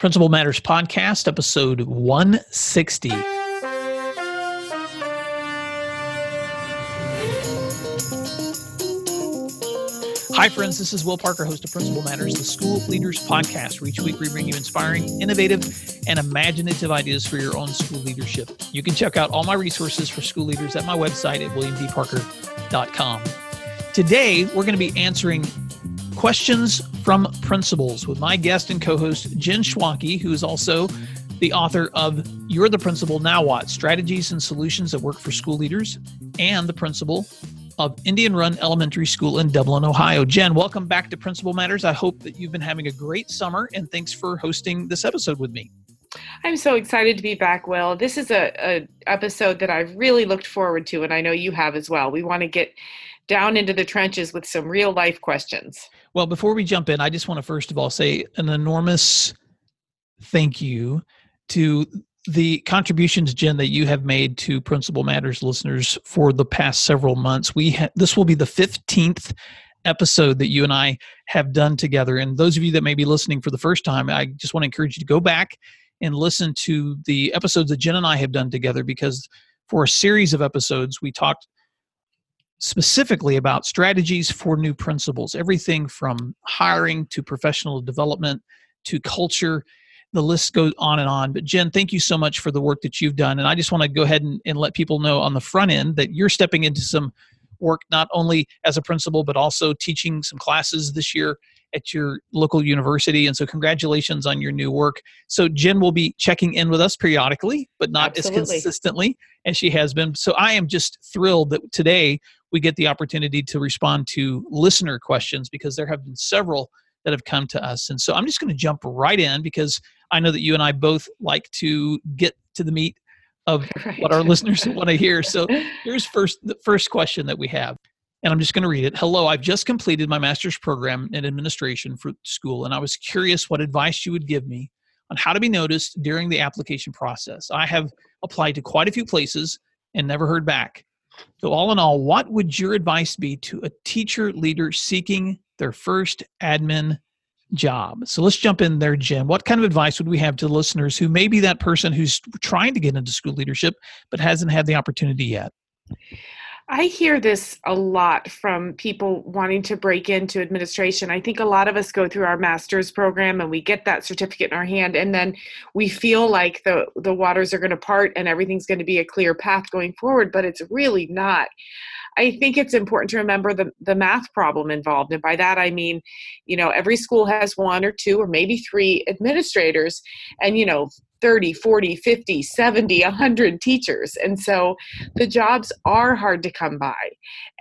Principal Matters Podcast, episode 160. Hi, friends. This is Will Parker, host of Principal Matters, the School Leaders Podcast, where each week we bring you inspiring, innovative, and imaginative ideas for your own school leadership. You can check out all my resources for school leaders at my website at williamdparker.com. Today, we're going to be answering questions from principals with my guest and co host, Jen Schwanke, who is also the author of You're the Principal Now What Strategies and Solutions That Work for School Leaders, and the principal of Indian Run Elementary School in Dublin, Ohio. Jen, welcome back to Principal Matters. I hope that you've been having a great summer, and thanks for hosting this episode with me. I'm so excited to be back, Will. This is a, a episode that I've really looked forward to, and I know you have as well. We want to get down into the trenches with some real life questions. Well, before we jump in, I just want to first of all say an enormous thank you to the contributions jen that you have made to principal matters listeners for the past several months. We ha- this will be the 15th episode that you and i have done together. And those of you that may be listening for the first time i just want to encourage you to go back and listen to the episodes that jen and i have done together because for a series of episodes we talked specifically about strategies for new principals everything from hiring to professional development to culture the list goes on and on. But Jen, thank you so much for the work that you've done. And I just want to go ahead and, and let people know on the front end that you're stepping into some work not only as a principal, but also teaching some classes this year at your local university. And so, congratulations on your new work. So, Jen will be checking in with us periodically, but not Absolutely. as consistently as she has been. So, I am just thrilled that today we get the opportunity to respond to listener questions because there have been several that have come to us. And so, I'm just going to jump right in because I know that you and I both like to get to the meat of right. what our listeners want to hear. So here's first the first question that we have. And I'm just going to read it. Hello, I've just completed my master's program in administration for school, and I was curious what advice you would give me on how to be noticed during the application process. I have applied to quite a few places and never heard back. So, all in all, what would your advice be to a teacher leader seeking their first admin job. So let's jump in there, Jen. What kind of advice would we have to listeners who may be that person who's trying to get into school leadership but hasn't had the opportunity yet? I hear this a lot from people wanting to break into administration. I think a lot of us go through our master's program and we get that certificate in our hand and then we feel like the the waters are going to part and everything's going to be a clear path going forward, but it's really not. I think it's important to remember the, the math problem involved. And by that, I mean, you know, every school has one or two or maybe three administrators. And, you know, 30, 40, 50, 70, 100 teachers. And so the jobs are hard to come by.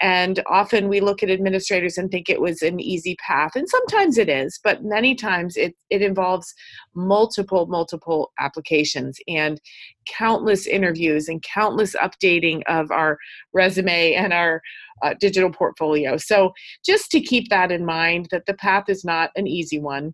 And often we look at administrators and think it was an easy path. And sometimes it is, but many times it, it involves multiple, multiple applications and countless interviews and countless updating of our resume and our uh, digital portfolio. So just to keep that in mind that the path is not an easy one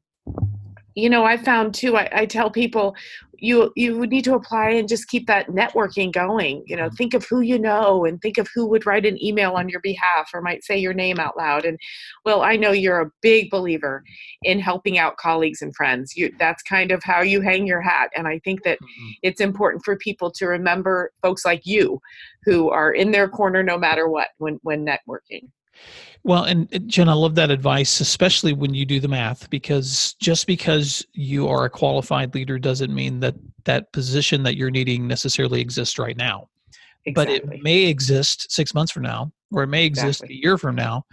you know i found too I, I, tell people you you would need to apply and just keep that networking going you know mm-hmm. think of who you know and think of who would write an email on your behalf or might say your name out loud and well i know you're a big believer in helping out colleagues and friends you that's kind of how you hang your hat and i think that mm-hmm. it's important for people to remember folks like you who are in their corner no matter what when when networking well, and uh, Jen, I love that advice, especially when you do the math, because just because you are a qualified leader doesn't mean that that position that you're needing necessarily exists right now. Exactly. But it may exist six months from now, or it may exist exactly. a year from now.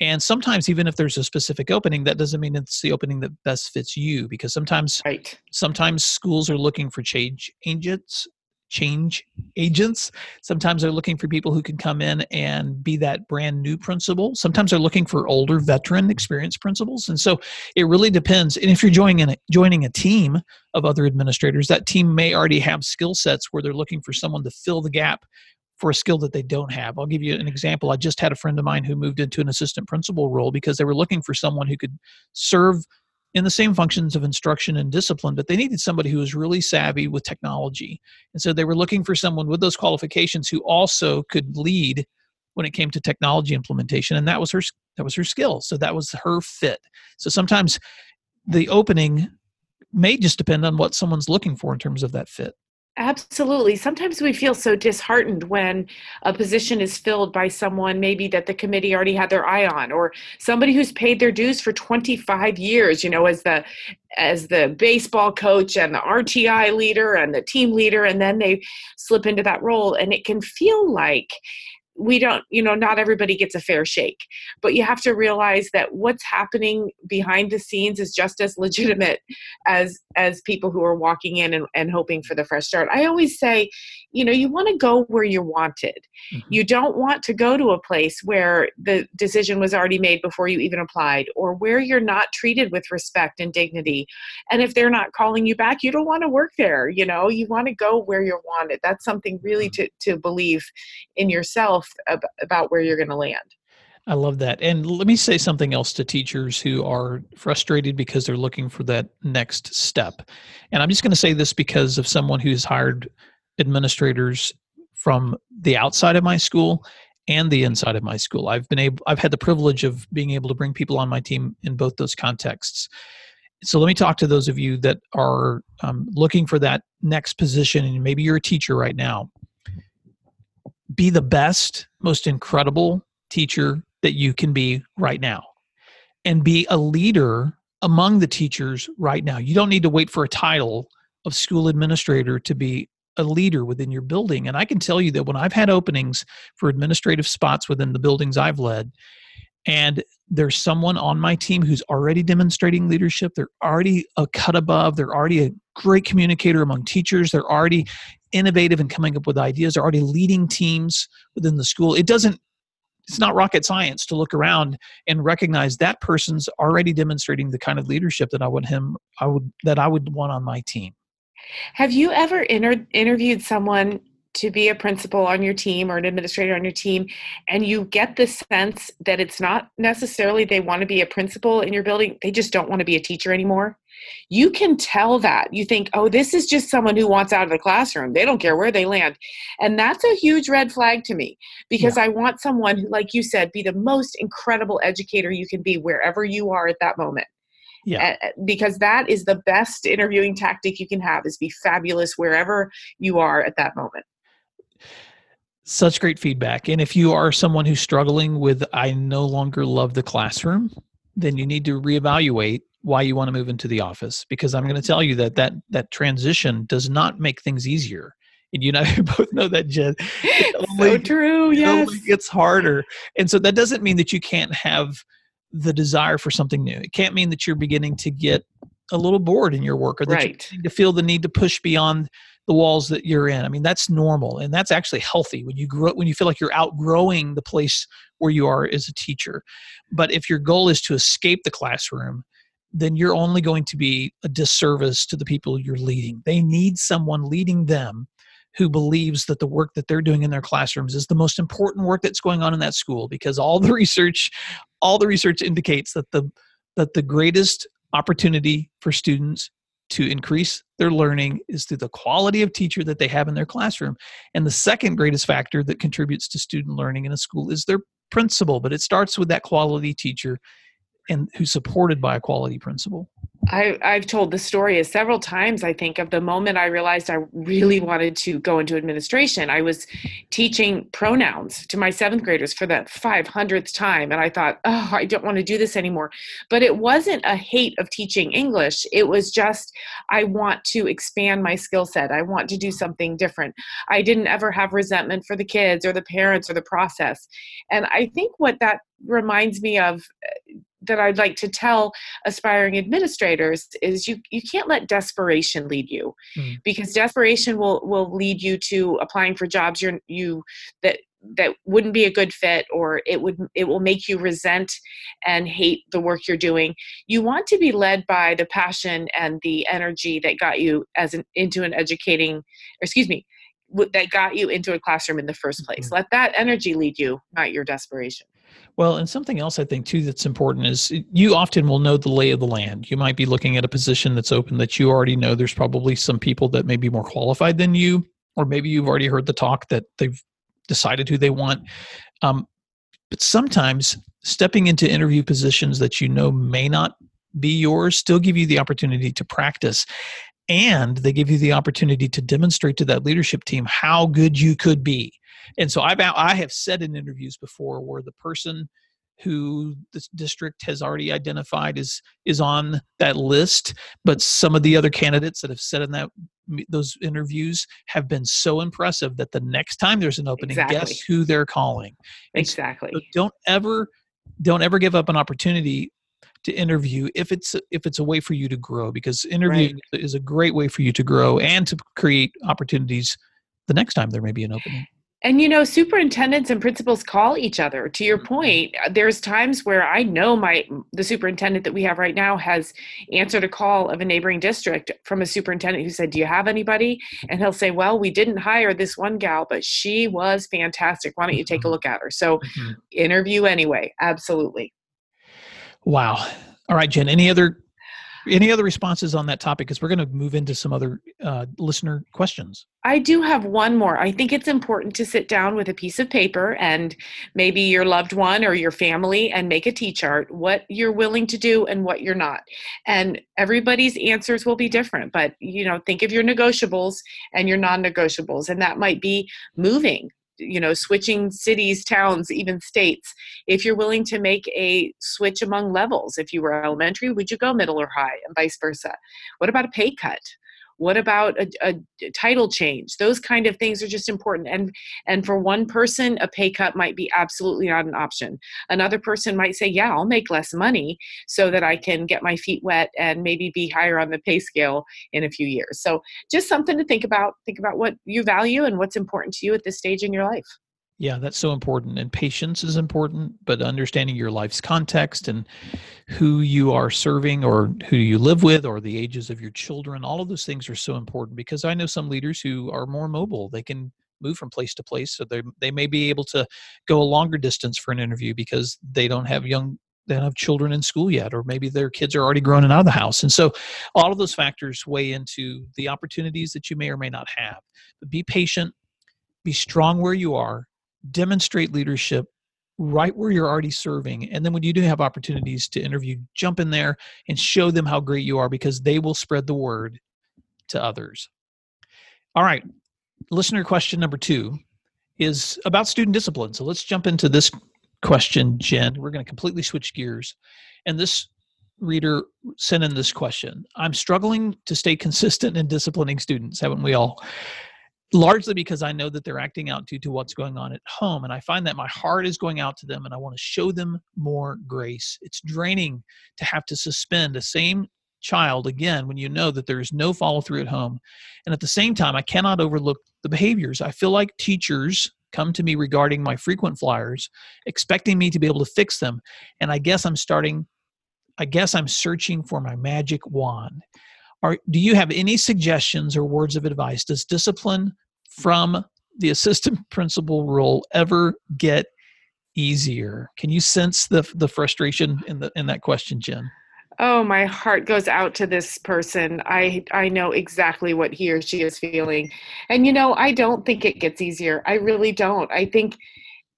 And sometimes, even if there's a specific opening, that doesn't mean it's the opening that best fits you, because sometimes, right. sometimes schools are looking for change agents change agents. Sometimes they're looking for people who can come in and be that brand new principal. Sometimes they're looking for older veteran experienced principals. And so it really depends. And if you're joining a, joining a team of other administrators, that team may already have skill sets where they're looking for someone to fill the gap for a skill that they don't have. I'll give you an example. I just had a friend of mine who moved into an assistant principal role because they were looking for someone who could serve in the same functions of instruction and discipline, but they needed somebody who was really savvy with technology. And so they were looking for someone with those qualifications who also could lead when it came to technology implementation. And that was her that was her skill. So that was her fit. So sometimes the opening may just depend on what someone's looking for in terms of that fit. Absolutely. Sometimes we feel so disheartened when a position is filled by someone maybe that the committee already had their eye on or somebody who's paid their dues for 25 years, you know, as the as the baseball coach and the RTI leader and the team leader and then they slip into that role and it can feel like we don't you know not everybody gets a fair shake but you have to realize that what's happening behind the scenes is just as legitimate as as people who are walking in and, and hoping for the fresh start. I always say you know you want to go where you're wanted. Mm-hmm. you don't want to go to a place where the decision was already made before you even applied or where you're not treated with respect and dignity. And if they're not calling you back you don't want to work there you know? You want to go where you're wanted. That's something really mm-hmm. to to believe in yourself ab- about where you're going to land. I love that. And let me say something else to teachers who are frustrated because they're looking for that next step. And I'm just going to say this because of someone who's hired administrators from the outside of my school and the inside of my school. I've been able I've had the privilege of being able to bring people on my team in both those contexts. So let me talk to those of you that are um, looking for that next position, and maybe you're a teacher right now be the best, most incredible teacher that you can be right now and be a leader among the teachers right now. You don't need to wait for a title of school administrator to be a leader within your building. And I can tell you that when I've had openings for administrative spots within the buildings I've led, and there's someone on my team who's already demonstrating leadership, they're already a cut above, they're already a great communicator among teachers, they're already innovative and coming up with ideas. They're already leading teams within the school. It doesn't it's not rocket science to look around and recognize that person's already demonstrating the kind of leadership that I would him I would that I would want on my team. Have you ever inter- interviewed someone to be a principal on your team or an administrator on your team and you get the sense that it's not necessarily they want to be a principal in your building they just don't want to be a teacher anymore. You can tell that. You think oh this is just someone who wants out of the classroom. They don't care where they land. And that's a huge red flag to me because yeah. i want someone who like you said be the most incredible educator you can be wherever you are at that moment. Yeah. Because that is the best interviewing tactic you can have is be fabulous wherever you are at that moment such great feedback. And if you are someone who's struggling with, I no longer love the classroom, then you need to reevaluate why you want to move into the office because i'm going to tell you that that that transition does not make things easier and you and I both know that jen only, so true yes. it gets harder and so that doesn't mean that you can't have the desire for something new it can't mean that you're beginning to get a little bored in your work or that right. you to feel the need to push beyond the walls that you're in. I mean, that's normal and that's actually healthy when you grow when you feel like you're outgrowing the place where you are as a teacher. But if your goal is to escape the classroom, then you're only going to be a disservice to the people you're leading. They need someone leading them who believes that the work that they're doing in their classrooms is the most important work that's going on in that school because all the research all the research indicates that the that the greatest opportunity for students to increase their learning is through the quality of teacher that they have in their classroom. And the second greatest factor that contributes to student learning in a school is their principal, but it starts with that quality teacher and who's supported by a quality principal. I, I've told the story several times, I think, of the moment I realized I really wanted to go into administration. I was teaching pronouns to my seventh graders for the 500th time, and I thought, oh, I don't want to do this anymore. But it wasn't a hate of teaching English. It was just, I want to expand my skill set. I want to do something different. I didn't ever have resentment for the kids or the parents or the process. And I think what that reminds me of that I'd like to tell aspiring administrators is you you can't let desperation lead you mm. because desperation will will lead you to applying for jobs you you that that wouldn't be a good fit or it would it will make you resent and hate the work you're doing you want to be led by the passion and the energy that got you as an into an educating excuse me that got you into a classroom in the first place mm-hmm. let that energy lead you not your desperation well, and something else I think too that's important is you often will know the lay of the land. You might be looking at a position that's open that you already know there's probably some people that may be more qualified than you, or maybe you've already heard the talk that they've decided who they want. Um, but sometimes stepping into interview positions that you know may not be yours, still give you the opportunity to practice. And they give you the opportunity to demonstrate to that leadership team how good you could be. And so I've I have said in interviews before where the person who the district has already identified is is on that list but some of the other candidates that have said in that those interviews have been so impressive that the next time there's an opening exactly. guess who they're calling exactly so don't ever don't ever give up an opportunity to interview if it's if it's a way for you to grow because interviewing right. is a great way for you to grow and to create opportunities the next time there may be an opening and you know, superintendents and principals call each other. To your mm-hmm. point, uh, there's times where I know my the superintendent that we have right now has answered a call of a neighboring district from a superintendent who said, "Do you have anybody?" And he'll say, "Well, we didn't hire this one gal, but she was fantastic. Why don't you take a mm-hmm. look at her?" So, mm-hmm. interview anyway. Absolutely. Wow. All right, Jen. Any other any other responses on that topic? Because we're going to move into some other uh, listener questions. I do have one more. I think it's important to sit down with a piece of paper and maybe your loved one or your family and make a T chart what you're willing to do and what you're not. And everybody's answers will be different, but you know, think of your negotiables and your non negotiables. And that might be moving you know switching cities towns even states if you're willing to make a switch among levels if you were elementary would you go middle or high and vice versa? What about a pay cut what about a, a, title change? Those kind of things are just important and and for one person a pay cut might be absolutely not an option. Another person might say yeah i'll make less money so that i can get my feet wet and maybe be higher on the pay scale in a few years. So just something to think about think about what you value and what's important to you at this stage in your life yeah, that's so important. And patience is important, but understanding your life's context and who you are serving or who you live with or the ages of your children, all of those things are so important because I know some leaders who are more mobile. They can move from place to place. So they they may be able to go a longer distance for an interview because they don't have young they don't have children in school yet, or maybe their kids are already grown and out of the house. And so all of those factors weigh into the opportunities that you may or may not have. But be patient, be strong where you are, demonstrate leadership right where you're already serving. And then when you do have opportunities to interview, jump in there and show them how great you are because they will spread the word to others. All right, listener question number two is about student discipline. So let's jump into this question, Jen. We're going to completely switch gears. And this reader sent in this question I'm struggling to stay consistent in disciplining students, haven't we all? Largely because I know that they're acting out due to what's going on at home. And I find that my heart is going out to them and I want to show them more grace. It's draining to have to suspend the same child again when you know that there is no follow through at home. And at the same time, I cannot overlook the behaviors. I feel like teachers come to me regarding my frequent flyers, expecting me to be able to fix them. And I guess I'm starting, I guess I'm searching for my magic wand. Are, do you have any suggestions or words of advice? Does discipline from the assistant principal role ever get easier? Can you sense the the frustration in the in that question, Jen? Oh, my heart goes out to this person. I I know exactly what he or she is feeling. And you know, I don't think it gets easier. I really don't. I think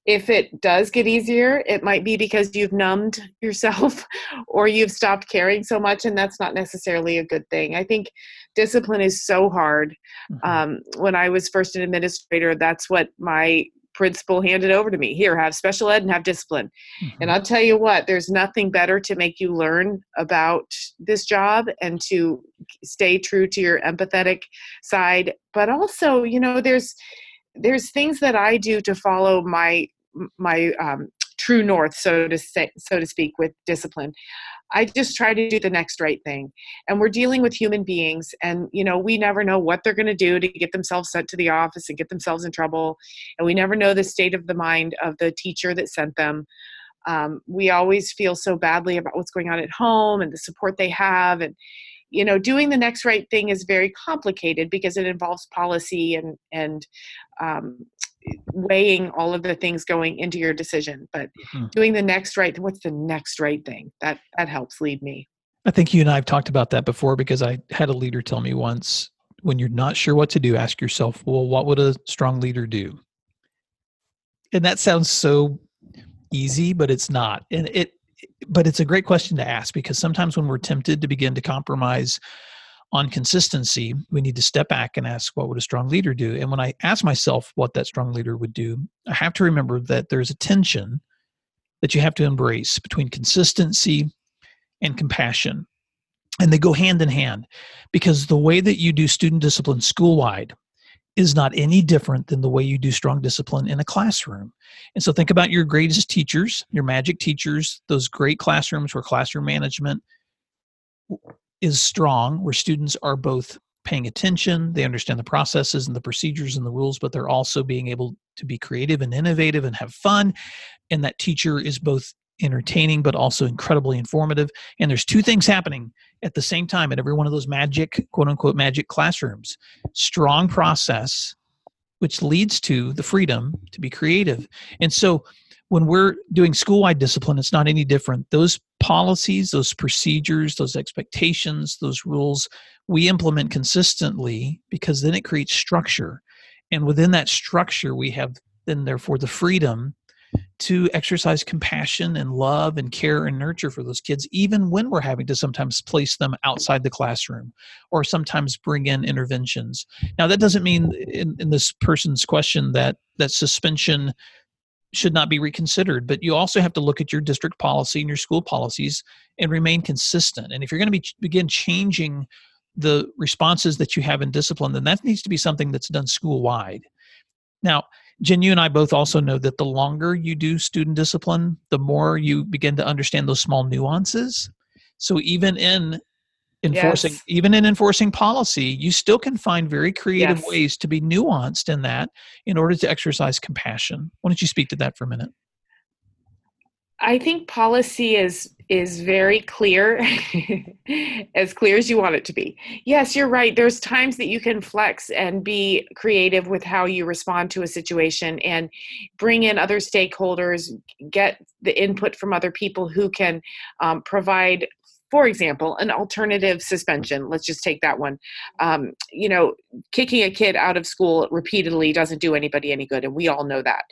if it does get easier, it might be because you've numbed yourself or you've stopped caring so much, and that's not necessarily a good thing. I think discipline is so hard. Mm-hmm. Um, when I was first an administrator, that's what my principal handed over to me here have special ed and have discipline mm-hmm. and i'll tell you what there's nothing better to make you learn about this job and to stay true to your empathetic side but also you know there's there's things that I do to follow my my um, true north, so to say, so to speak, with discipline. I just try to do the next right thing. And we're dealing with human beings, and you know, we never know what they're going to do to get themselves sent to the office and get themselves in trouble. And we never know the state of the mind of the teacher that sent them. Um, we always feel so badly about what's going on at home and the support they have, and you know doing the next right thing is very complicated because it involves policy and and um, weighing all of the things going into your decision but mm-hmm. doing the next right what's the next right thing? That that helps lead me. I think you and i have talked about that before because i had a leader tell me once when you're not sure what to do ask yourself well what would a strong leader do? And that sounds so easy but it's not. And it but it's a great question to ask because sometimes when we're tempted to begin to compromise on consistency, we need to step back and ask, what would a strong leader do? And when I ask myself what that strong leader would do, I have to remember that there's a tension that you have to embrace between consistency and compassion. And they go hand in hand because the way that you do student discipline school wide is not any different than the way you do strong discipline in a classroom. And so think about your greatest teachers, your magic teachers, those great classrooms where classroom management is strong, where students are both paying attention, they understand the processes and the procedures and the rules, but they're also being able to be creative and innovative and have fun. And that teacher is both entertaining but also incredibly informative. And there's two things happening at the same time at every one of those magic, quote unquote, magic classrooms strong process, which leads to the freedom to be creative. And so when we're doing school wide discipline, it's not any different. Those policies, those procedures, those expectations, those rules, we implement consistently because then it creates structure. And within that structure, we have then, therefore, the freedom to exercise compassion and love and care and nurture for those kids, even when we're having to sometimes place them outside the classroom or sometimes bring in interventions. Now, that doesn't mean in, in this person's question that that suspension should not be reconsidered, but you also have to look at your district policy and your school policies and remain consistent. And if you're going to be begin changing the responses that you have in discipline, then that needs to be something that's done school wide. Now, Jen, you and I both also know that the longer you do student discipline, the more you begin to understand those small nuances. So even in enforcing yes. even in enforcing policy, you still can find very creative yes. ways to be nuanced in that in order to exercise compassion. Why don't you speak to that for a minute? I think policy is is very clear, as clear as you want it to be. Yes, you're right. There's times that you can flex and be creative with how you respond to a situation and bring in other stakeholders, get the input from other people who can um, provide for example, an alternative suspension, let's just take that one. Um, you know, kicking a kid out of school repeatedly doesn't do anybody any good, and we all know that.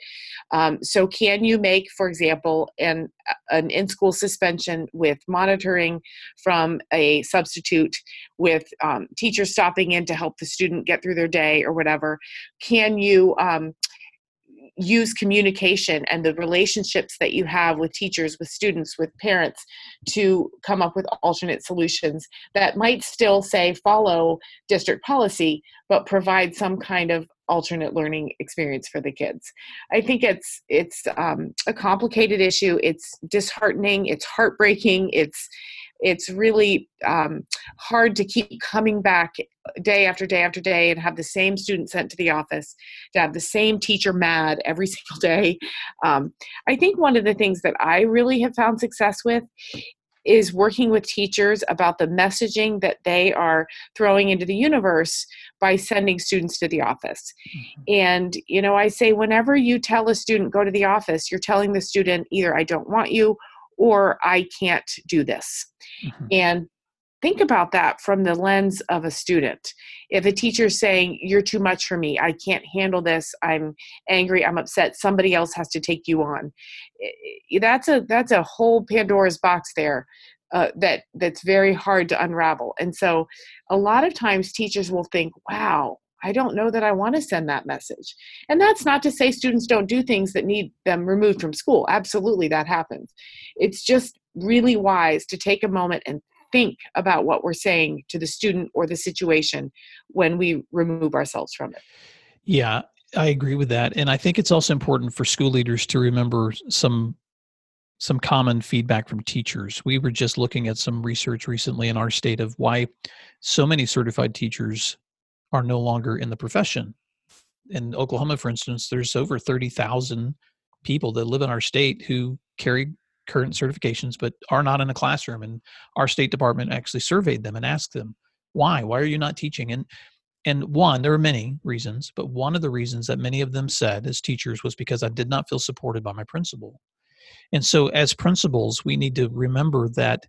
Um, so, can you make, for example, an, an in school suspension with monitoring from a substitute, with um, teachers stopping in to help the student get through their day or whatever? Can you um, use communication and the relationships that you have with teachers, with students, with parents to come up with alternate solutions that might still say follow district policy, but provide some kind of alternate learning experience for the kids. I think it's it's um, a complicated issue. It's disheartening. It's heartbreaking. It's it's really um, hard to keep coming back day after day after day and have the same student sent to the office to have the same teacher mad every single day um, i think one of the things that i really have found success with is working with teachers about the messaging that they are throwing into the universe by sending students to the office. Mm-hmm. And, you know, I say whenever you tell a student, go to the office, you're telling the student either I don't want you or I can't do this. Mm-hmm. And think about that from the lens of a student. If a teacher's saying, You're too much for me, I can't handle this, I'm angry, I'm upset, somebody else has to take you on. That's a that's a whole Pandora's box there. Uh, that that's very hard to unravel and so a lot of times teachers will think wow I don't know that I want to send that message. And that's not to say students don't do things that need them removed from school. Absolutely, that happens. It's just really wise to take a moment and think about what we're saying to the student or the situation when we remove ourselves from it. Yeah, I agree with that. And I think it's also important for school leaders to remember some some common feedback from teachers. We were just looking at some research recently in our state of why so many certified teachers are no longer in the profession. In Oklahoma, for instance, there's over 30,000 people that live in our state who carry current certifications but are not in a classroom. And our state department actually surveyed them and asked them, why? Why are you not teaching? And and one, there are many reasons, but one of the reasons that many of them said as teachers was because I did not feel supported by my principal. And so, as principals, we need to remember that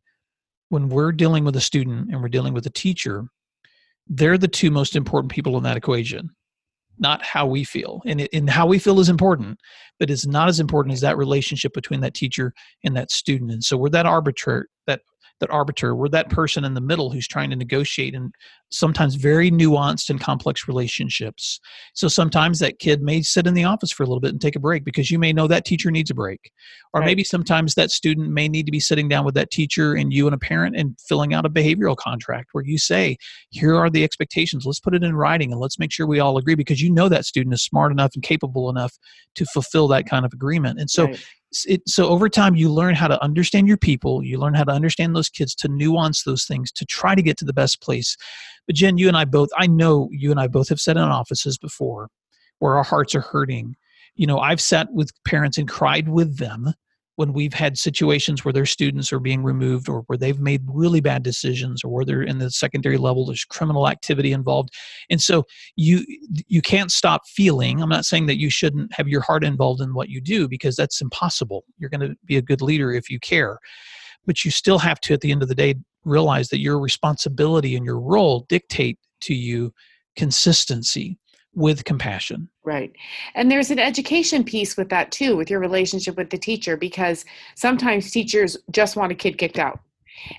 when we're dealing with a student and we're dealing with a teacher, they're the two most important people in that equation. not how we feel. And, it, and how we feel is important, but it's not as important as that relationship between that teacher and that student. And so we're that arbiter, that that arbiter we're that person in the middle who's trying to negotiate and sometimes very nuanced and complex relationships. So sometimes that kid may sit in the office for a little bit and take a break because you may know that teacher needs a break. Or right. maybe sometimes that student may need to be sitting down with that teacher and you and a parent and filling out a behavioral contract where you say here are the expectations. Let's put it in writing and let's make sure we all agree because you know that student is smart enough and capable enough to fulfill that kind of agreement. And so right it, so over time you learn how to understand your people you learn how to understand those kids to nuance those things to try to get to the best place. But jen you and i both i know you and i both have sat in offices before where our hearts are hurting. You know i've sat with parents and cried with them when we've had situations where their students are being removed or where they've made really bad decisions or where they're in the secondary level there's criminal activity involved. And so you you can't stop feeling i'm not saying that you shouldn't have your heart involved in what you do because that's impossible. You're going to be a good leader if you care. But you still have to at the end of the day realize that your responsibility and your role dictate to you consistency with compassion. Right. And there's an education piece with that too, with your relationship with the teacher, because sometimes teachers just want a kid kicked out.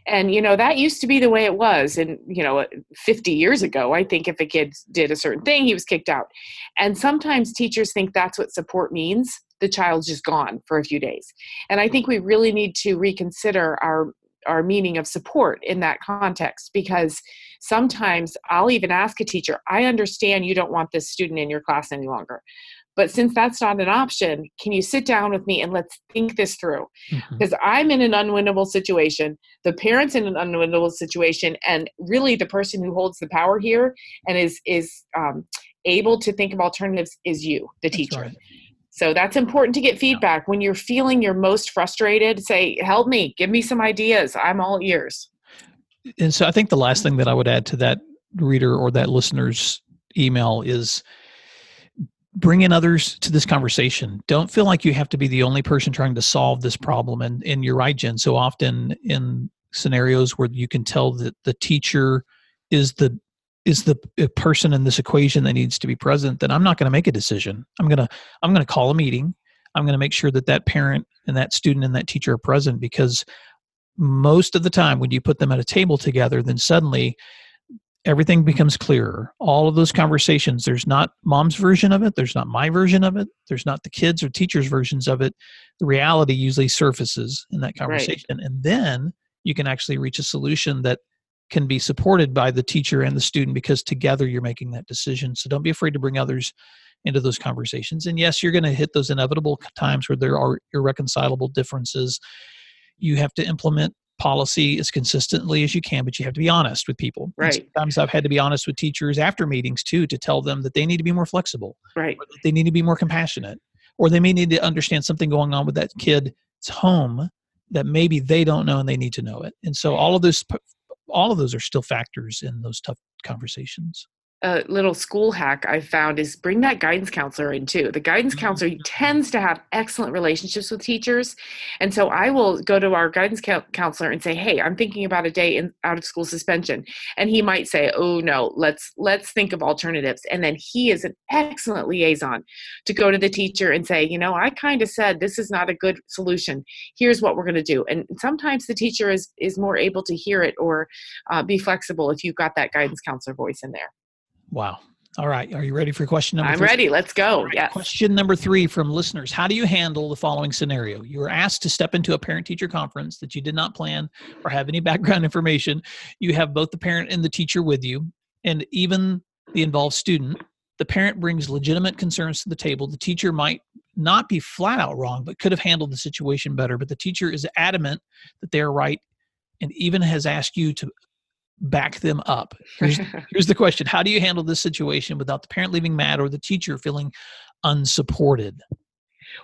And, you know, that used to be the way it was. And, you know, uh, 50 years ago, I think if a kid did a certain thing, he was kicked out. And sometimes teachers think that's what support means. The child's just gone for a few days. And I think we really need to reconsider our our meaning of support in that context because sometimes I'll even ask a teacher, I understand you don't want this student in your class any longer. But since that's not an option, can you sit down with me and let's think this through? Because mm-hmm. I'm in an unwinnable situation, the parent's in an unwinnable situation, and really the person who holds the power here and is is um, able to think of alternatives is you, the teacher. Right. So that's important to get feedback. When you're feeling you're most frustrated, say, help me, give me some ideas. I'm all ears. And so I think the last thing that I would add to that reader or that listener's email is bring in others to this conversation. Don't feel like you have to be the only person trying to solve this problem. And, and you're right, Jen. So often in scenarios where you can tell that the teacher is the is the person in this equation that needs to be present then i'm not going to make a decision. I'm going to i'm going to call a meeting. I'm going to make sure that that parent and that student and that teacher are present because most of the time when you put them at a table together then suddenly everything becomes clearer. All of those conversations there's not mom's version of it there's not my version of it there's not the kids or teachers versions of it. The reality usually surfaces in that conversation right. and then you can actually reach a solution that can be supported by the teacher and the student because together you're making that decision. So don't be afraid to bring others into those conversations. And yes, you're going to hit those inevitable times where there are irreconcilable differences. You have to implement policy as consistently as you can, but you have to be honest with people. Right. And sometimes I've had to be honest with teachers after meetings too to tell them that they need to be more flexible. Right. they need to be more compassionate. Or they may need to understand something going on with that kid's home that maybe they don't know and they need to know it. And so all of those all of those are still factors in those tough conversations a little school hack I found is bring that guidance counselor in too. The guidance mm-hmm. counselor tends to have excellent relationships with teachers, and so I will go to our guidance counselor and say, "Hey, I'm thinking about a day in out of school suspension," and he might say, "Oh no, let's let's think of alternatives." And then he is an excellent liaison to go to the teacher and say, "You know, I kind of said this is not a good solution. Here's what we're going to do." And sometimes the teacher is is more able to hear it or uh, be flexible if you've got that guidance counselor voice in there. Wow. All right. Are you ready for question number I'm three? ready. Let's go. Right. Yes. Question number three from listeners How do you handle the following scenario? You were asked to step into a parent teacher conference that you did not plan or have any background information. You have both the parent and the teacher with you, and even the involved student. The parent brings legitimate concerns to the table. The teacher might not be flat out wrong, but could have handled the situation better. But the teacher is adamant that they are right and even has asked you to back them up. Here's, here's the question How do you handle this situation without the parent leaving mad or the teacher feeling unsupported?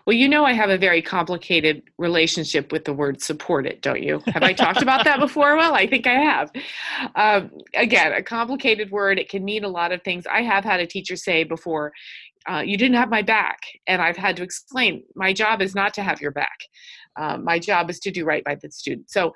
Well, you know, I have a very complicated relationship with the word supported, don't you? Have I talked about that before? Well, I think I have. Um, again, a complicated word. It can mean a lot of things. I have had a teacher say before, uh, you didn't have my back. And I've had to explain my job is not to have your back. Um, my job is to do right by the student. So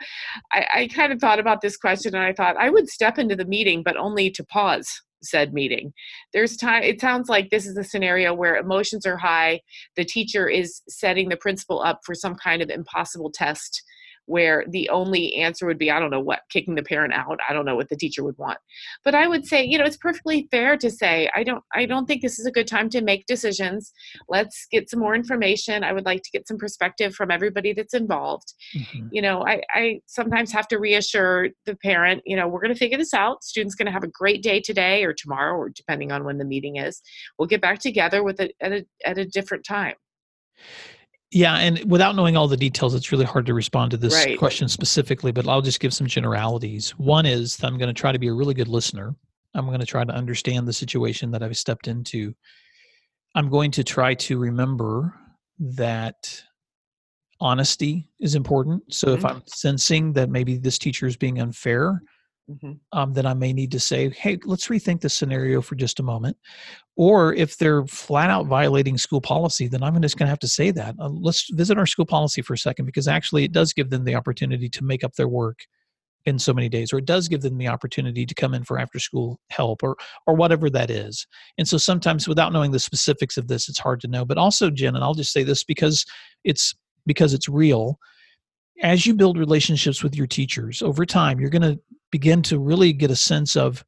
I, I kind of thought about this question and I thought I would step into the meeting, but only to pause said meeting there's time it sounds like this is a scenario where emotions are high the teacher is setting the principal up for some kind of impossible test where the only answer would be i don't know what kicking the parent out i don't know what the teacher would want. But i would say you know it's perfectly fair to say i don't i don't think this is a good time to make decisions. Let's get some more information. I would like to get some perspective from everybody that's involved. Mm-hmm. you know I, I sometimes have to reassure the parent you know we're going to figure this out. Student's going to have a great day today or tomorrow or depending on when the meeting is. We'll get back together with it at a, at a different time yeah, and without knowing all the details, it's really hard to respond to this right. question specifically, but I'll just give some generalities. One is I'm going to try to be a really good listener. I'm going to try to understand the situation that I've stepped into. I'm going to try to remember that honesty is important. So mm-hmm. if I'm sensing that maybe this teacher is being unfair, mm-hmm. um, then I may need to say, hey, let's rethink the scenario for just a moment. Or if they're flat out violating school policy, then I'm just going to have to say that. Uh, let's visit our school policy for a second because actually it does give them the opportunity to make up their work in so many days or it does give them the opportunity to come in for after school help or or whatever that is and so sometimes without knowing the specifics of this it's hard to know but also jen and i'll just say this because it's because it's real as you build relationships with your teachers over time you're going to begin to really get a sense of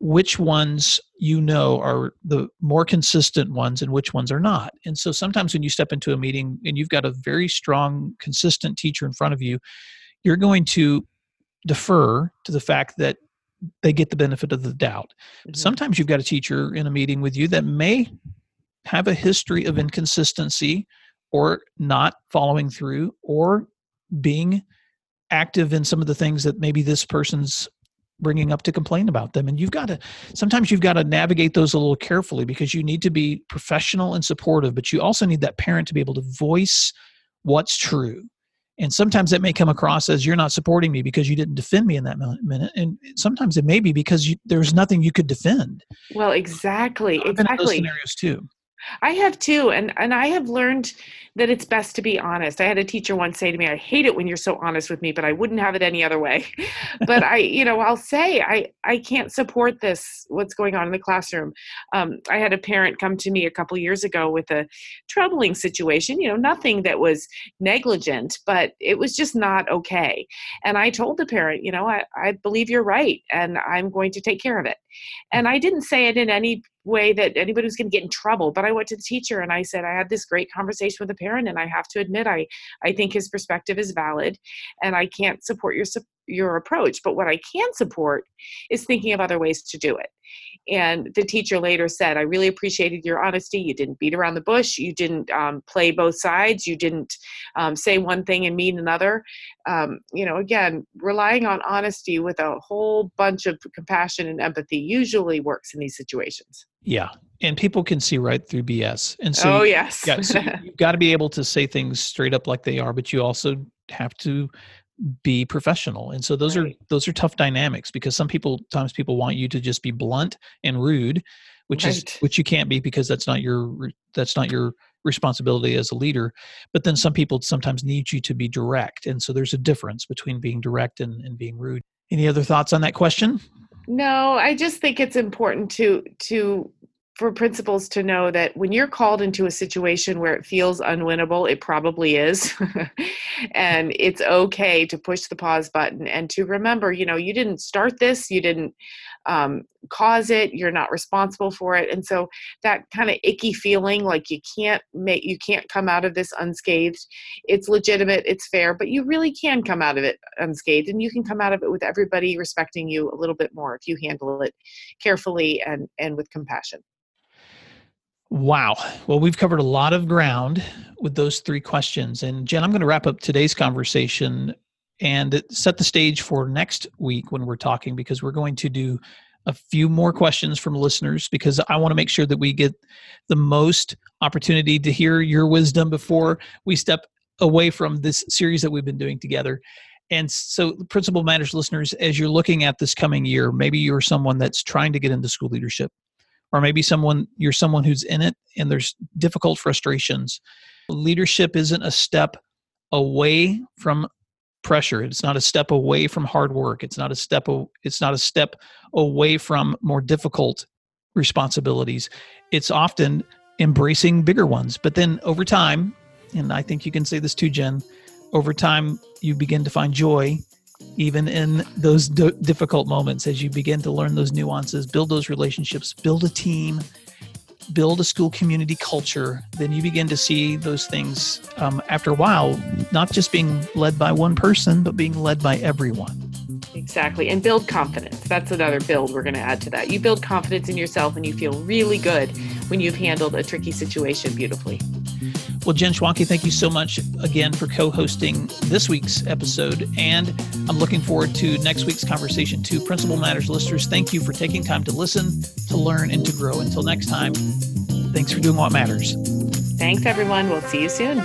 which ones you know are the more consistent ones and which ones are not. And so sometimes when you step into a meeting and you've got a very strong, consistent teacher in front of you, you're going to defer to the fact that they get the benefit of the doubt. Mm-hmm. Sometimes you've got a teacher in a meeting with you that may have a history of inconsistency or not following through or being active in some of the things that maybe this person's bringing up to complain about them. And you've got to sometimes you've got to navigate those a little carefully because you need to be professional and supportive but you also need that parent to be able to voice what's true. And sometimes that may come across as you're not supporting me because you didn't defend me in that minute. And sometimes it may be because you, there's nothing you could defend. Well exactly exactly. scenarios too I have too, and and I have learned that it's best to be honest. I had a teacher once say to me, "I hate it when you're so honest with me, but I wouldn't have it any other way." but I, you know, I'll say I I can't support this. What's going on in the classroom? Um, I had a parent come to me a couple years ago with a troubling situation. You know, nothing that was negligent, but it was just not okay. And I told the parent, you know, I I believe you're right, and I'm going to take care of it. And I didn't say it in any way that anybody was going to get in trouble but i went to the teacher and i said i had this great conversation with a parent and i have to admit i i think his perspective is valid and i can't support your your approach but what i can support is thinking of other ways to do it and the teacher later said i really appreciated your honesty. You didn't beat around the bush. You didn't um, play both sides. You didn't um, say one thing and mean another. Um, you know again relying on honesty with a whole bunch of compassion and empathy usually works in these situations. Yeah and people can see right through bs and so oh yes. yeah, so you've got to be able to say things straight up like they are but you also have to be professional and so those right. are those are tough dynamics because some people times people want you to just be blunt and rude which right. is which you can't be because that's not your that's not your responsibility as a leader but then some people sometimes need you to be direct and so there's a difference between being direct and, and being rude any other thoughts on that question no i just think it's important to to for principals to know that when you're called into a situation where it feels unwinnable, it probably is. and it's okay to push the pause button and to remember, you know, you didn't start this, you didn't um, cause it, you're not responsible for it. And so that kind of icky feeling like you can't make, you can't come out of this unscathed, it's legitimate, it's fair, but you really can come out of it unscathed and you can come out of it with everybody respecting you a little bit more if you handle it carefully and, and with compassion. Wow. Well, we've covered a lot of ground with those three questions. And Jen, I'm going to wrap up today's conversation and set the stage for next week when we're talking because we're going to do a few more questions from listeners because I want to make sure that we get the most opportunity to hear your wisdom before we step away from this series that we've been doing together. And so, Principal Matters listeners, as you're looking at this coming year, maybe you're someone that's trying to get into school leadership or maybe someone you're someone who's in it and there's difficult frustrations leadership isn't a step away from pressure. It's not a step away from hard work. It's not a step. It's not a step away from more difficult responsibilities. It's often embracing bigger ones. But then over time, and I think you can say this too, Jen. Over time, you begin to find joy even in those d- difficult moments as you begin to learn those nuances, build those relationships, build a team, build a school community culture, then you begin to see those things um, after a while, not just being led by one person, but being led by everyone. Exactly. And build confidence. That's another build we're going to add to that. You build confidence in yourself and you feel really good when you've handled a tricky situation beautifully. Well, Jen Schwanke, thank you so much again for co hosting this week's episode. And I'm looking forward to next week's conversation too. Principal Matters listeners, thank you for taking time to listen, to learn, and to grow. Until next time, thanks for doing what matters. Thanks, everyone. We'll see you soon.